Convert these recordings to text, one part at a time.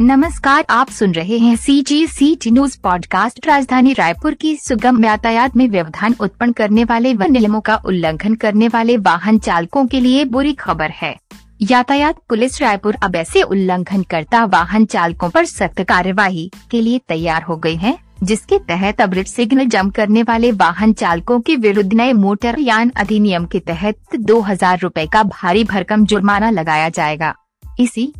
नमस्कार, आप सुन रहे हैं C G C T news podcast राजधानी रायपुर की सुगम यातायात में व्यवधान उत्पन्न करने वाले व नियमों का उल्लंघन करने वाले वाहन चालकों के लिए बुरी खबर है। यातायात पुलिस रायपुर अब ऐसे उल्लंघन करता वाहन चालकों पर सख्त कार्यवाही के लिए तैयार हो गई है, जिसके तहत अब रेड सिग्नल जम करने वाले वाहन चालकों के विरुद्ध नए मोटर यान अधिनियम के तहत दो हज़ार रूपए का भारी भरकम जुर्माना लगाया जाएगा। इसी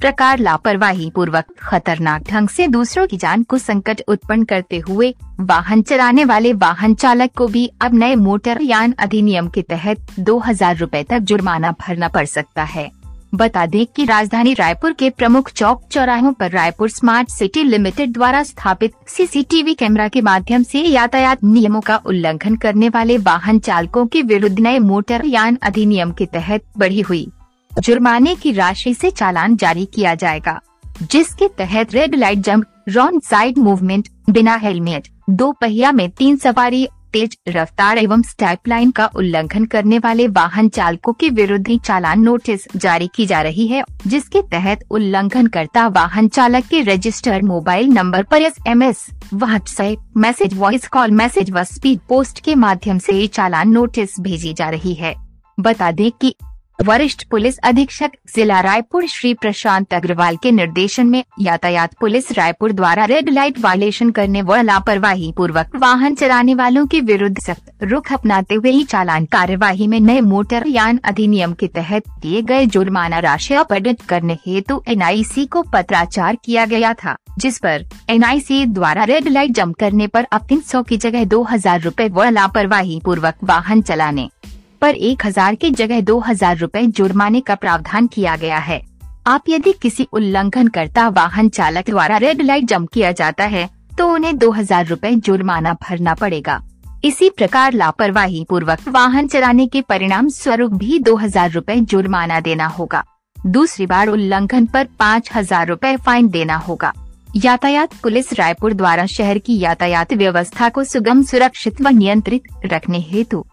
प्रकार लापरवाही पूर्वक खतरनाक ढंग से दूसरों की जान को संकट उत्पन्न करते हुए, वाहन चलाने वाले वाहन चालक को भी अब नए मोटर यान अधिनियम के तहत दो हज़ार रूपए तक जुर्माना भरना पड़ सकता है। बता दें कि राजधानी रायपुर के प्रमुख चौक चौराहों पर रायपुर स्मार्ट सिटी लिमिटेड द्वारा स्थापित सीसीटीवी कैमरा के माध्यम से यातायात नियमों का उल्लंघन करने वाले वाहन चालकों के विरुद्ध नए मोटर यान अधिनियम के तहत बढ़ी हुई जुर्माने की राशि से चालान जारी किया जाएगा, जिसके तहत red light jump wrong side movement बिना हेलमेट दो पहिया में तीन सवारी, तेज रफ्तार एवं स्टैप लाइन का उल्लंघन करने वाले वाहन चालकों के विरुद्ध चालान नोटिस जारी की जा रही है, जिसके तहत उल्लंघन करता वाहन चालक के रजिस्टर्ड मोबाइल नंबर पर S M S WhatsApp message voice call message व स्पीड पोस्ट के माध्यम से चालान नोटिस भेजी जा रही है। बता दें कि वरिष्ठ पुलिस अधीक्षक जिला रायपुर श्री प्रशांत अग्रवाल के निर्देशन में यातायात पुलिस रायपुर द्वारा रेड लाइट वायलेशन करने व लापरवाही पूर्वक वाहन चलाने वालों के विरुद्ध सख्त रुख अपनाते हुए ही चालान कार्यवाही में नए मोटर यान अधिनियम के तहत दिए गए जुर्माना राशि अपडेट करने हेतु एनआईसी को पत्राचार किया गया था, जिस पर एनआईसी द्वारा रेड लाइट जम करने पर अब तीन सौ की जगह दो हज़ार रूपए व लापरवाही पूर्वक वाहन चलाने पर एक हज़ार की जगह दो हज़ार रूपए जुर्माने का प्रावधान किया गया है। आप यदि किसी उल्लंघन करता वाहन चालक द्वारा रेड लाइट जम किया जाता है तो उन्हें दो हज़ार रूपए जुर्माना भरना पड़ेगा। इसी प्रकार लापरवाही पूर्वक वाहन चलाने के परिणाम स्वरूप भी दो हज़ार रूपए जुर्माना देना होगा। दूसरी बार उल्लंघन पर पाँच हज़ार रूपए फाइन देना होगा। यातायात पुलिस रायपुर द्वारा शहर की यातायात व्यवस्था को सुगम, सुरक्षित व नियंत्रित रखने हेतु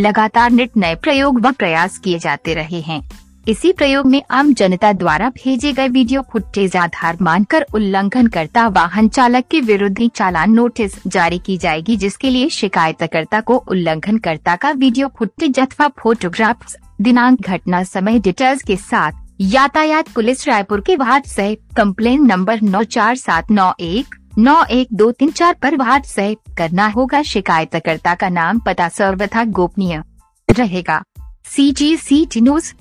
लगातार नित नए प्रयोग व प्रयास किए जाते रहे हैं। इसी प्रयोग में आम जनता द्वारा भेजे गए वीडियो फुटेज आधार मानकर उल्लंघन करता वाहन चालक के विरुद्ध चालान नोटिस जारी की जाएगी, जिसके लिए शिकायतकर्ता को उल्लंघन करता का वीडियो फुटेज अथवा फोटोग्राफ्स दिनांक, घटना समय, डिटेल्स के साथ यातायात, पुलिस रायपुर के व्हाट्सएप कंप्लेन नंबर नौ चार सात नौ एक नौ एक दो तीन चार पर व्हाट्सएप करना होगा। शिकायतकर्ता का नाम पता सर्वथा गोपनीय रहेगा। सी जी सी टी न्यूज़